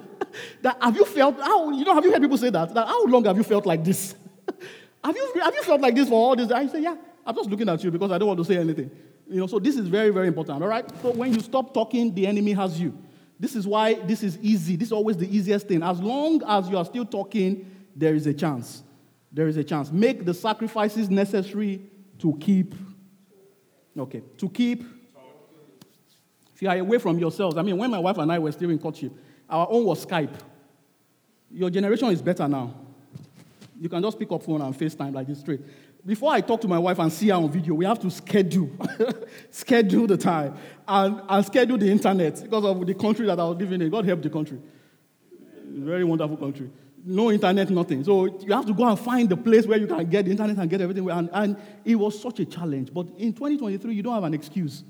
that have you felt how you know, have you heard people say that? That how long have you felt like this? [laughs] have you have you felt like this for all this? I say, yeah, I'm just looking at you because I don't want to say anything. You know, so this is very, very important. All right. So when you stop talking, the enemy has you. This is why this is easy. This is always the easiest thing. As long as you are still talking, there is a chance. There is a chance. Make the sacrifices necessary to keep. Okay, to keep. If you are away from yourselves, I mean, when my wife and I were still in courtship, our own was Skype. Your generation is better now. You can just pick up phone and FaceTime like this straight. Before I talk to my wife and see her on video, we have to schedule, [laughs] schedule the time and, and schedule the internet because of the country that I was living in. God help the country. Very wonderful country. No internet, nothing. So you have to go and find the place where you can get the internet and get everything. And, and it was such a challenge. But in 2023, you don't have an excuse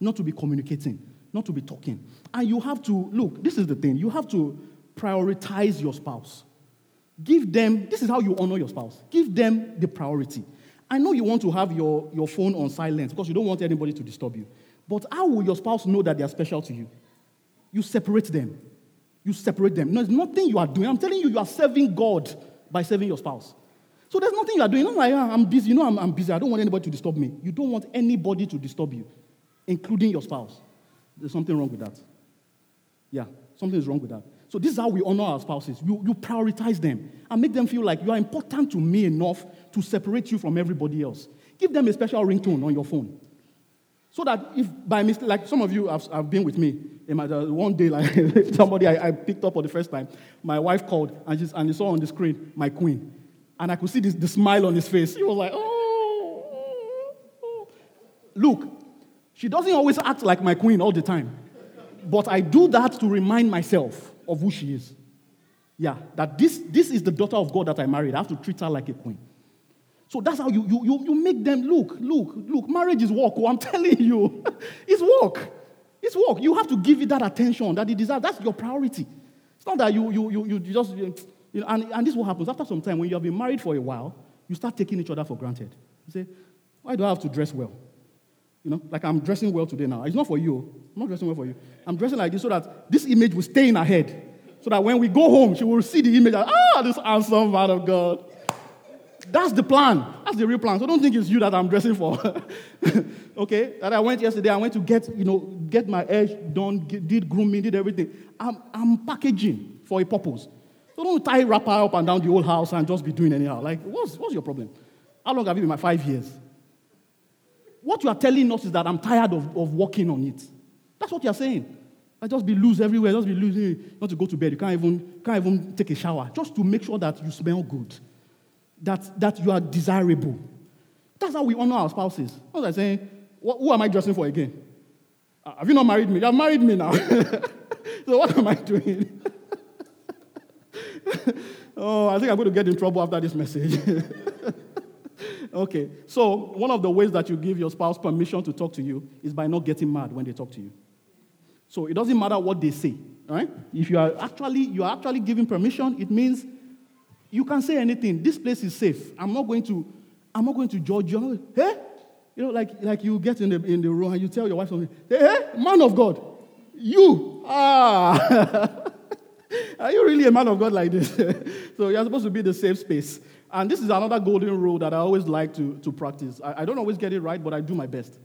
not to be communicating, not to be talking. And you have to, look, this is the thing, you have to prioritize your spouse. Give them, this is how you honor your spouse. Give them the priority. I know you want to have your, your phone on silent because you don't want anybody to disturb you. But how will your spouse know that they are special to you? You separate them. You separate them. No, there's nothing you are doing. I'm telling you, you are serving God by serving your spouse. So there's nothing you are doing. Not like, ah, I'm busy. You know, I'm, I'm busy. I don't want anybody to disturb me. You don't want anybody to disturb you, including your spouse. There's something wrong with that. Yeah, something is wrong with that. So this is how we honor our spouses. You, you prioritize them and make them feel like you are important to me enough to separate you from everybody else. Give them a special ringtone on your phone. So that if by mistake, like some of you have, have been with me, uh, one day, like [laughs] somebody I, I, picked up for the first time, my wife called and, she's, and he saw on the screen my queen. And I could see this, the smile on his face. He was like, oh, oh. Look, she doesn't always act like my queen all the time. But I do that to remind myself of who she is. Yeah, that this, this is the daughter of God that I married. I have to treat her like a queen. So that's how you, you, you, you make them look, look, look. Marriage is work. Oh, I'm [laughs] telling you. [laughs] it's work. It's work. You have to give it that attention that it deserves. That's your priority. It's not that you, you, you, you just, you know, and, and this is what happens. After some time, when you have been married for a while, you start taking each other for granted. You say, why do I have to dress well? You know, like I'm dressing well today now. It's not for you. I'm not dressing well for you. I'm dressing like this so that this image will stay in her head. So that when we go home, she will see the image. ah, this handsome man of God. That's the plan. That's the real plan. So don't think it's you that I'm dressing for. [laughs] okay? That I went yesterday, I went to get, you know, get my hair done, get, did grooming, did everything. I'm, I'm packaging for a purpose. So don't tie wrapper up and down the whole house and just be doing anyhow. Like, what's, what's your problem? How long have you been my five years? What you are telling us is that I'm tired of, of working on it. That's what you're saying. I just be loose everywhere, just be loose. Not to go to bed. You can't even, can't even take a shower. Just to make sure that you smell good that, that you are desirable. That's how we honor our spouses. What was I saying? Who am I dressing for again? Uh, have you not married me? You have married me now. [laughs] so what am I doing? [laughs] oh, I think I'm going to get in trouble after this message. [laughs] okay, so one of the ways that you give your spouse permission to talk to you is by not getting mad when they talk to you. So it doesn't matter what they say, right? If you are actually you are actually giving permission, it means you can say anything. This place is safe. I'm not going to, I'm not going to judge you. Hey? You know, like, like you get in the, in the room and you tell your wife something. Hey, hey man of God, you, ah. [laughs] Are you really a man of God like this? [laughs] so you're supposed to be the safe space. And this is another golden rule that I always like to, to practice. I, I don't always get it right, but I do my best.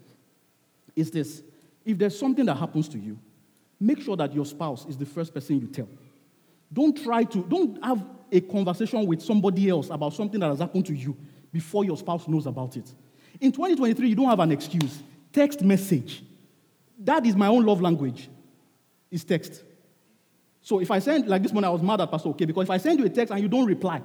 It's this if there's something that happens to you, make sure that your spouse is the first person you tell. Don't try to, don't have a conversation with somebody else about something that has happened to you before your spouse knows about it. In 2023, you don't have an excuse. Text message. That is my own love language. Is text. So if I send, like this morning, I was mad at Pastor Okey because if I send you a text and you don't reply,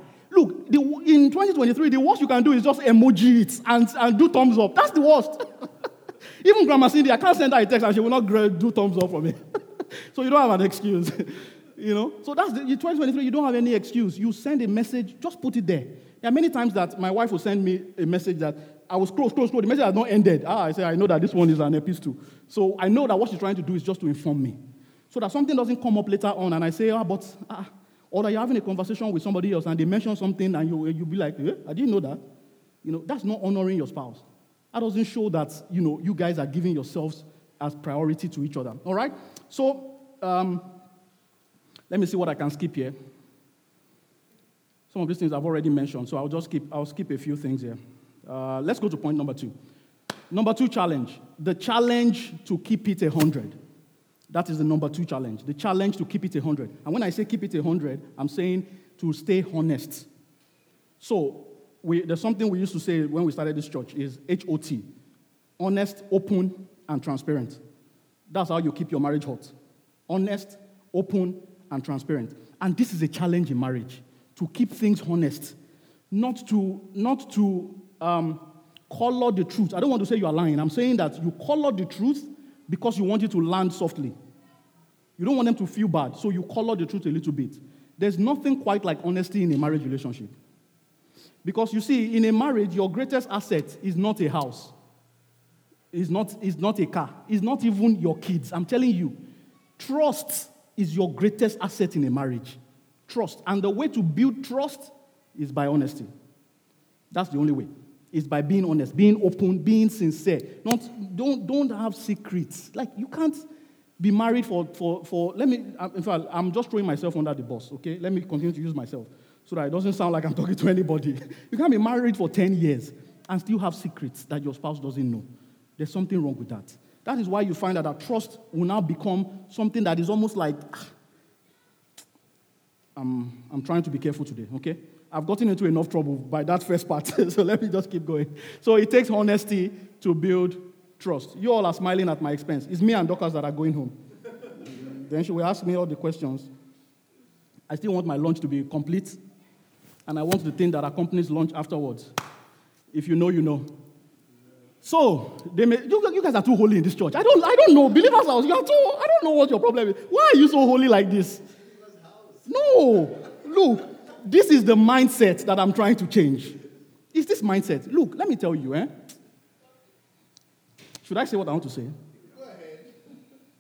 in 2023, the worst you can do is just emoji it and, and do thumbs up. That's the worst. [laughs] Even Grandma Cindy, I can't send her a text and she will not do thumbs up for me. [laughs] so you don't have an excuse. [laughs] You know? So that's the 2023, you don't have any excuse. You send a message, just put it there. There are many times that my wife will send me a message that I was scroll, scroll, scroll. The message has not ended. Ah, I say, I know that this one is an epistle. So I know that what she's trying to do is just to inform me. So that something doesn't come up later on and I say, ah, but, ah, or that you're having a conversation with somebody else and they mention something and you, you'll be like, eh, I didn't know that. You know, that's not honoring your spouse. That doesn't show that, you know, you guys are giving yourselves as priority to each other. All right? So, um, let me see what I can skip here. Some of these things I've already mentioned, so I'll just skip, I'll skip a few things here. Uh, let's go to point number two. Number two challenge the challenge to keep it 100. That is the number two challenge. The challenge to keep it 100. And when I say keep it 100, I'm saying to stay honest. So, we, there's something we used to say when we started this church is HOT honest, open, and transparent. That's how you keep your marriage hot. Honest, open, and transparent. And this is a challenge in marriage to keep things honest, not to, not to um, color the truth. I don't want to say you are lying. I'm saying that you color the truth because you want it to land softly. You don't want them to feel bad, so you color the truth a little bit. There's nothing quite like honesty in a marriage relationship. Because you see, in a marriage, your greatest asset is not a house, is not, is not a car, is not even your kids. I'm telling you, trust is your greatest asset in a marriage. Trust. And the way to build trust is by honesty. That's the only way. Is by being honest, being open, being sincere. Not, don't, don't have secrets. Like, you can't be married for, for, for let me, in fact, I'm just throwing myself under the bus, okay? Let me continue to use myself. so that it doesn't sound like I'm talking to anybody. [laughs] You can't be married for 10 years and still have secrets that your spouse doesn't know. There's something wrong with that. That is why you find that, trust will now become something that is almost like, ah, I'm, I'm trying to be careful today, okay? I've gotten into enough trouble by that first part, [laughs] so let me just keep going. So it takes honesty to build trust. You all are smiling at my expense. It's me and Dorcas that are going home. then she will ask me all the questions. I still want my lunch to be complete, and I want the thing that accompanies lunch afterwards. If you know, you know. So they may, you, you guys are too holy in this church. I don't, I don't know. Believers you are too. I don't know what your problem is. Why are you so holy like this? No. Look, this is the mindset that I'm trying to change. Is this mindset? Look, let me tell you, eh? Should I say what I want to say? Go ahead.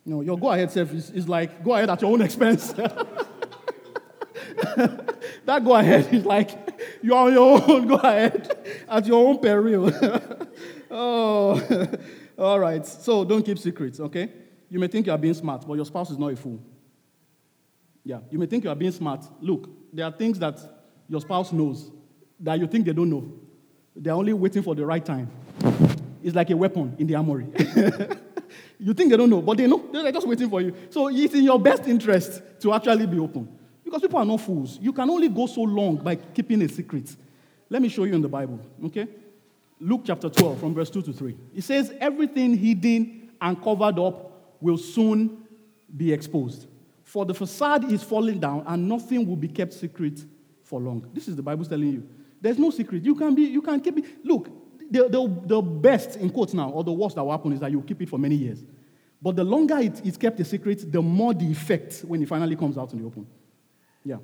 No, your go ahead self is, is like go ahead at your own expense. [laughs] that go ahead is like you're on your own, go ahead at your own peril. [laughs] oh, [laughs] all right. So don't keep secrets, okay? You may think you are being smart, but your spouse is not a fool. Yeah, you may think you are being smart. Look, there are things that your spouse knows that you think they don't know. They're only waiting for the right time. It's like a weapon in the armory. [laughs] you think they don't know, but they know. They're just waiting for you. So it's in your best interest to actually be open. Because people are not fools. You can only go so long by keeping a secret. Let me show you in the Bible, okay? Luke chapter 12, from verse 2 to 3. It says, Everything hidden and covered up will soon be exposed. For the facade is falling down, and nothing will be kept secret for long. This is the Bible telling you. There's no secret. You can be, you can keep it. Look, the, the, the best in quotes now, or the worst that will happen is that you keep it for many years. But the longer it, it's kept a secret, the more the effect when it finally comes out in the open. Yeah.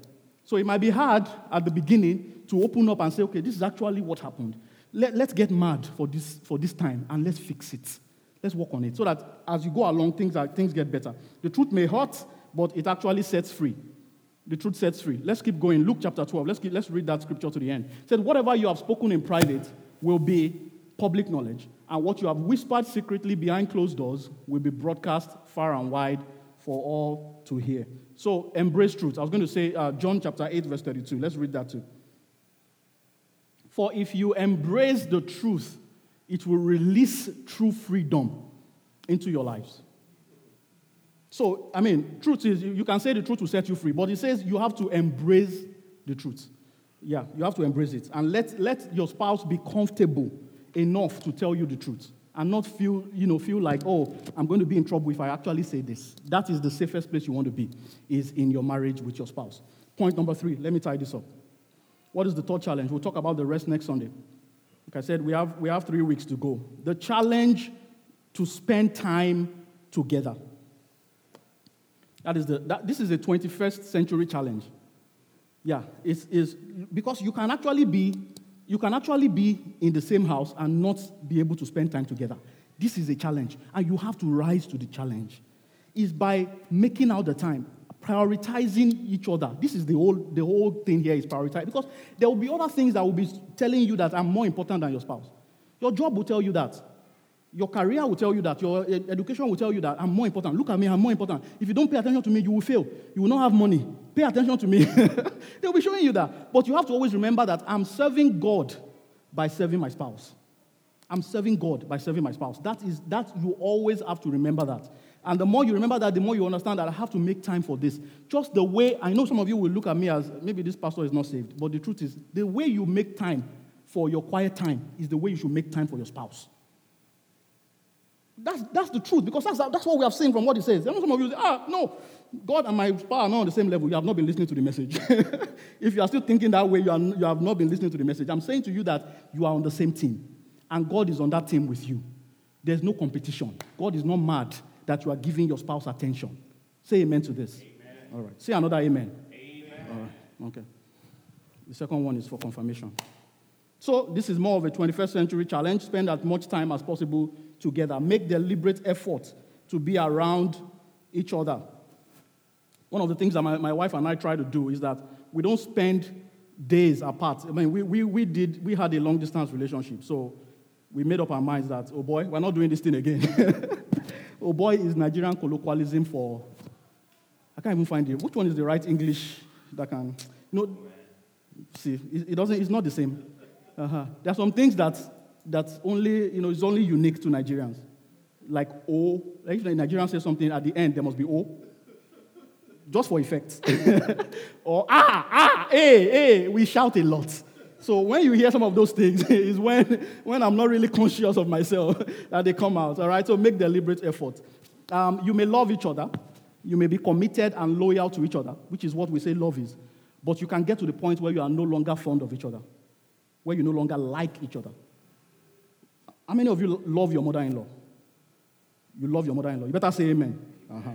So it might be hard at the beginning to open up and say, okay, this is actually what happened. Let, let's get mad for this, for this time and let's fix it. Let's work on it so that as you go along, things, are, things get better. The truth may hurt, but it actually sets free. The truth sets free. Let's keep going. Luke chapter 12. Let's, keep, let's read that scripture to the end. It said, Whatever you have spoken in private will be public knowledge, and what you have whispered secretly behind closed doors will be broadcast far and wide for all to hear. So embrace truth. I was going to say uh, John chapter 8, verse 32. Let's read that too. For if you embrace the truth, it will release true freedom into your lives. So, I mean, truth is, you can say the truth will set you free, but it says you have to embrace the truth. Yeah, you have to embrace it. And let, let your spouse be comfortable enough to tell you the truth and not feel, you know, feel like, oh, I'm going to be in trouble if I actually say this. That is the safest place you want to be, is in your marriage with your spouse. Point number three, let me tie this up. What is the third challenge? We'll talk about the rest next Sunday. Like I said, we have, we have three weeks to go. The challenge to spend time together. That is the, that, this is a 21st century challenge. Yeah, it's, it's because you can actually be you can actually be in the same house and not be able to spend time together. This is a challenge, and you have to rise to the challenge. Is by making out the time, prioritizing each other. This is the whole the whole thing here is prioritize because there will be other things that will be telling you that are more important than your spouse. Your job will tell you that. Your career will tell you that. Your education will tell you that I'm more important. Look at me, I'm more important. If you don't pay attention to me, you will fail. You will not have money. Pay attention to me. [laughs] They'll be showing you that. But you have to always remember that I'm serving God by serving my spouse. I'm serving God by serving my spouse. That is that you always have to remember that. And the more you remember that, the more you understand that I have to make time for this. Just the way I know some of you will look at me as maybe this pastor is not saved, but the truth is, the way you make time for your quiet time is the way you should make time for your spouse. That's, that's the truth because that's, that's what we have seen from what he says. some of you say, ah, no, God and my spouse are not on the same level. You have not been listening to the message. [laughs] if you are still thinking that way, you, are, you have not been listening to the message. I'm saying to you that you are on the same team and God is on that team with you. There's no competition. God is not mad that you are giving your spouse attention. Say amen to this. Amen. All right. Say another amen. Amen. All right. Okay. The second one is for confirmation. So, this is more of a 21st century challenge. Spend as much time as possible together. Make deliberate effort to be around each other. One of the things that my, my wife and I try to do is that we don't spend days apart. I mean, we, we, we, did, we had a long distance relationship. So, we made up our minds that, oh boy, we're not doing this thing again. [laughs] oh boy is Nigerian colloquialism for, I can't even find it. Which one is the right English that can, you know, See, it, it doesn't, it's not the same. Uh-huh. There are some things that, that only, you know, is only unique to Nigerians. Like O, like if Nigerian says something at the end, there must be O. Just for effect. [laughs] or ah, ah, hey, hey, we shout a lot. So when you hear some of those things, [laughs] is when, when I'm not really conscious of myself [laughs] that they come out. All right, so make deliberate effort. Um, you may love each other, you may be committed and loyal to each other, which is what we say love is. But you can get to the point where you are no longer fond of each other, where you no longer like each other. How many of you love your mother in law? You love your mother in law. You better say amen. Uh-huh.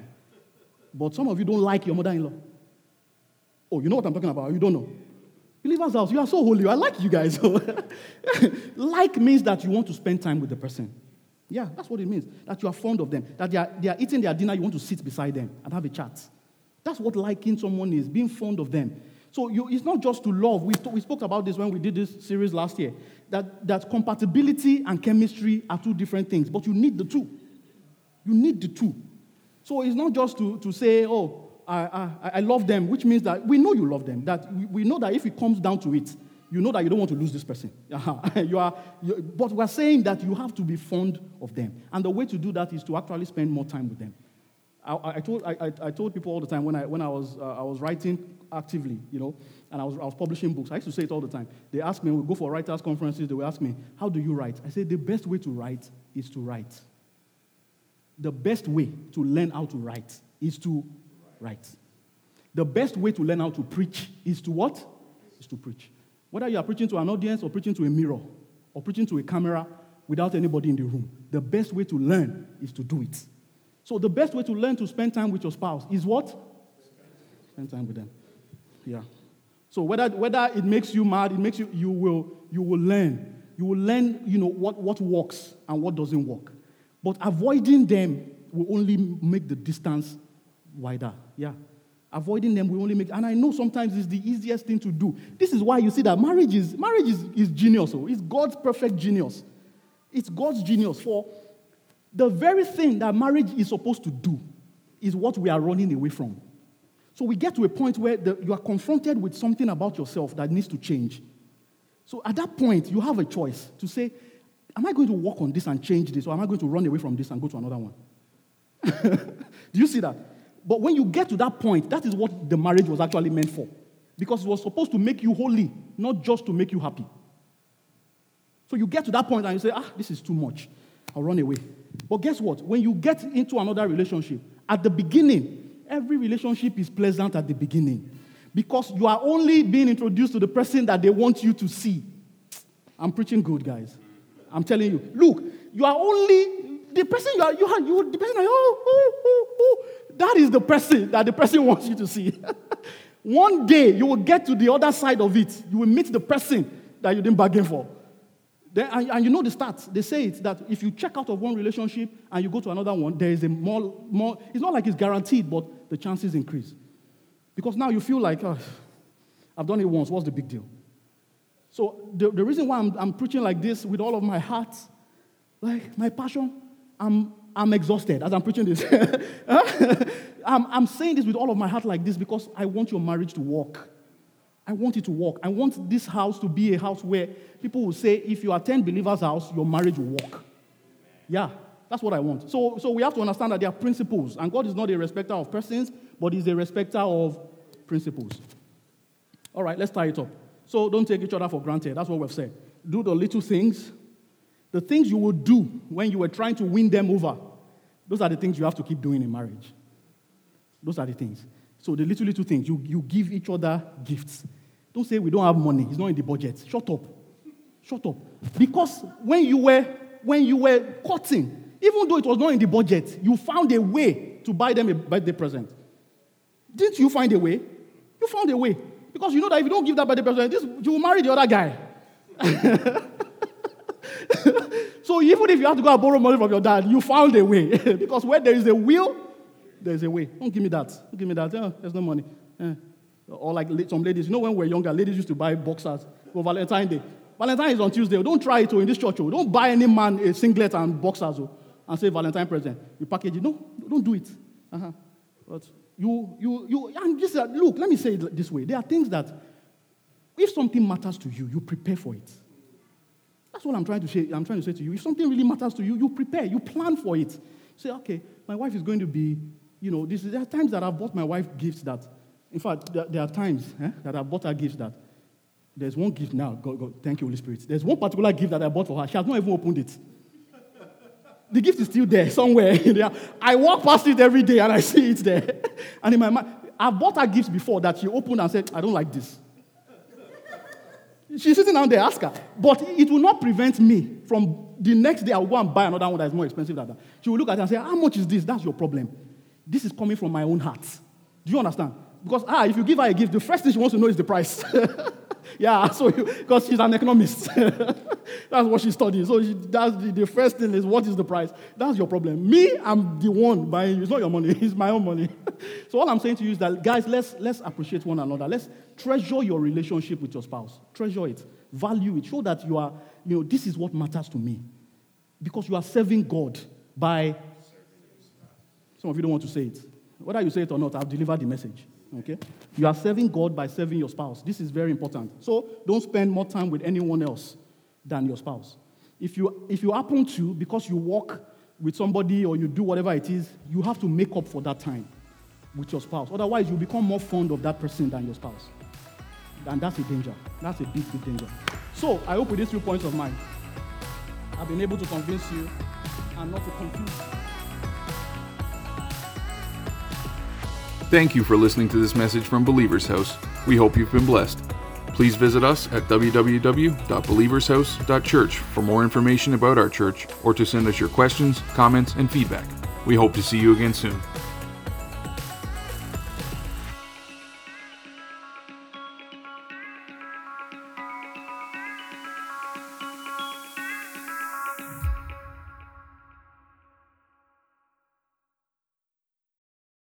But some of you don't like your mother in law. Oh, you know what I'm talking about? You don't know. Believer's house, you are so holy. I like you guys. [laughs] like means that you want to spend time with the person. Yeah, that's what it means. That you are fond of them. That they are, they are eating their dinner, you want to sit beside them and have a chat. That's what liking someone is, being fond of them. So you, it's not just to love. We, we spoke about this when we did this series last year. That, that compatibility and chemistry are two different things, but you need the two. You need the two. So it's not just to, to say, oh, I, I, I love them, which means that we know you love them. That we, we know that if it comes down to it, you know that you don't want to lose this person. [laughs] you are, you, but we're saying that you have to be fond of them. And the way to do that is to actually spend more time with them. I, I told, I, I, told people all the time when I, when I, was, uh, I was writing actively, you know, and I was, I was publishing books. I used to say it all the time. They ask me, we go for writers' conferences, they will ask me, how do you write? I say, the best way to write is to write. The best way to learn how to write is to write. The best way to learn how to preach is to what? Is to preach. Whether you are preaching to an audience or preaching to a mirror or preaching to a camera without anybody in the room, the best way to learn is to do it. So the best way to learn to spend time with your spouse is what? Spend time with them. Yeah. So whether, whether it makes you mad, it makes you, you will, you will learn. You will learn, you know, what, what works and what doesn't work. But avoiding them will only make the distance wider. Yeah. Avoiding them will only make, and I know sometimes it's the easiest thing to do. This is why you see that marriage is marriage is, is genius. Oh. It's God's perfect genius. It's God's genius. For the very thing that marriage is supposed to do is what we are running away from. So we get to a point where the, you are confronted with something about yourself that needs to change. So at that point, you have a choice to say, Am I going to work on this and change this, or am I going to run away from this and go to another one? [laughs] do you see that? But when you get to that point, that is what the marriage was actually meant for. Because it was supposed to make you holy, not just to make you happy. So you get to that point and you say, ah, this is too much. I'll run away. But guess what? When you get into another relationship, at the beginning, every relationship is pleasant at the beginning. Because you are only being introduced to the person that they want you to see. I'm preaching good, guys. I'm telling you. Look, you are only the person you are, you are, you, the person, are, oh, oh, oh, oh. That is the person that the person wants you to see. [laughs] One day you will get to the other side of it. You will meet the person that you didn't bargain for. Then, and, and, you know the stats. They say it that if you check out of one relationship and you go to another one, there is a more, more it's not like it's guaranteed, but the chances increase. Because now you feel like, oh, I've done it once, what's the big deal? So the, the reason why I'm, I'm preaching like this with all of my heart, like my passion, I'm, I'm exhausted as I'm preaching this. [laughs] [laughs] I'm, I'm saying this with all of my heart like this because I want your marriage to work. I want it to work. I want this house to be a house where people will say, if you attend believer's house, your marriage will work. Yeah, that's what I want. So, so we have to understand that there are principles, and God is not a respecter of persons, but He's a respecter of principles. All right, let's tie it up. So don't take each other for granted. That's what we've said. Do the little things the things you would do when you were trying to win them over, those are the things you have to keep doing in marriage. Those are the things. So the little, little things, you, you give each other gifts. Don't say we don't have money, it's not in the budget. Shut up. Shut up. Because when you were when you were cutting, even though it was not in the budget, you found a way to buy them a birthday present. Didn't you find a way? You found a way. Because you know that if you don't give that birthday present, this, you will marry the other guy. [laughs] so even if you have to go and borrow money from your dad, you found a way. [laughs] because where there is a will, there is a way. Don't give me that. Don't give me that. Oh, there's no money. Eh. Or like some ladies, you know, when we were younger, ladies used to buy boxers for Valentine's Day. Valentine is on Tuesday. Don't try it oh, in this church. Oh. Don't buy any man a singlet and boxers oh, and say Valentine present. You package it. No, don't do it. Uh-huh. But you, you, you, and just look, let me say it this way. There are things that If something matters to you, you prepare for it. That's what I'm trying to say. I'm trying to say to you. If something really matters to you, you prepare, you plan for it. Say, okay, my wife is going to be, you know, this, there are times that I've bought my wife gifts that, in fact, there, are times eh, that I've bought her gifts that there's one gift now. God, God, thank you, Holy Spirit. There's one particular gift that I bought for her. She has not even opened it. The gift is still there somewhere. I walk past it every day and I see it there. [laughs] And in my mind, I bought her gifts before that she opened and said, I don't like this. She's sitting down there, ask her. But it will not prevent me from the next day, I'll go and buy another one that is more expensive than that. She will look at it and say, How much is this? That's your problem. This is coming from my own heart. Do you understand? Because ah, if you give her a gift, the first thing she wants to know is the price. [laughs] yeah, so because she's an economist. [laughs] that's what she studies. So she, that's the, the, first thing is what is the price? That's your problem. Me, I'm the one buying. It's not your money. [laughs] It's my own money. so all I'm saying to you is that guys, let's let's appreciate one another. Let's treasure your relationship with your spouse. Treasure it. Value it. Show that you are, you know, this is what matters to me. Because you are serving God by some of you don't want to say it. Whether you say it or not, I've delivered the message. Okay? You are serving God by serving your spouse. This is very important. So don't spend more time with anyone else than your spouse. If you, if you happen to, because you walk with somebody or you do whatever it is, you have to make up for that time with your spouse. Otherwise, you become more fond of that person than your spouse. And that's a danger. That's a big, big danger. So I hope with these few points of mine, I've been able to convince you and not to confuse Thank you for listening to this message from Believer's House. We hope you've been blessed. Please visit us at www.believershouse.church for more information about our church or to send us your questions, comments, and feedback. We hope to see you again soon.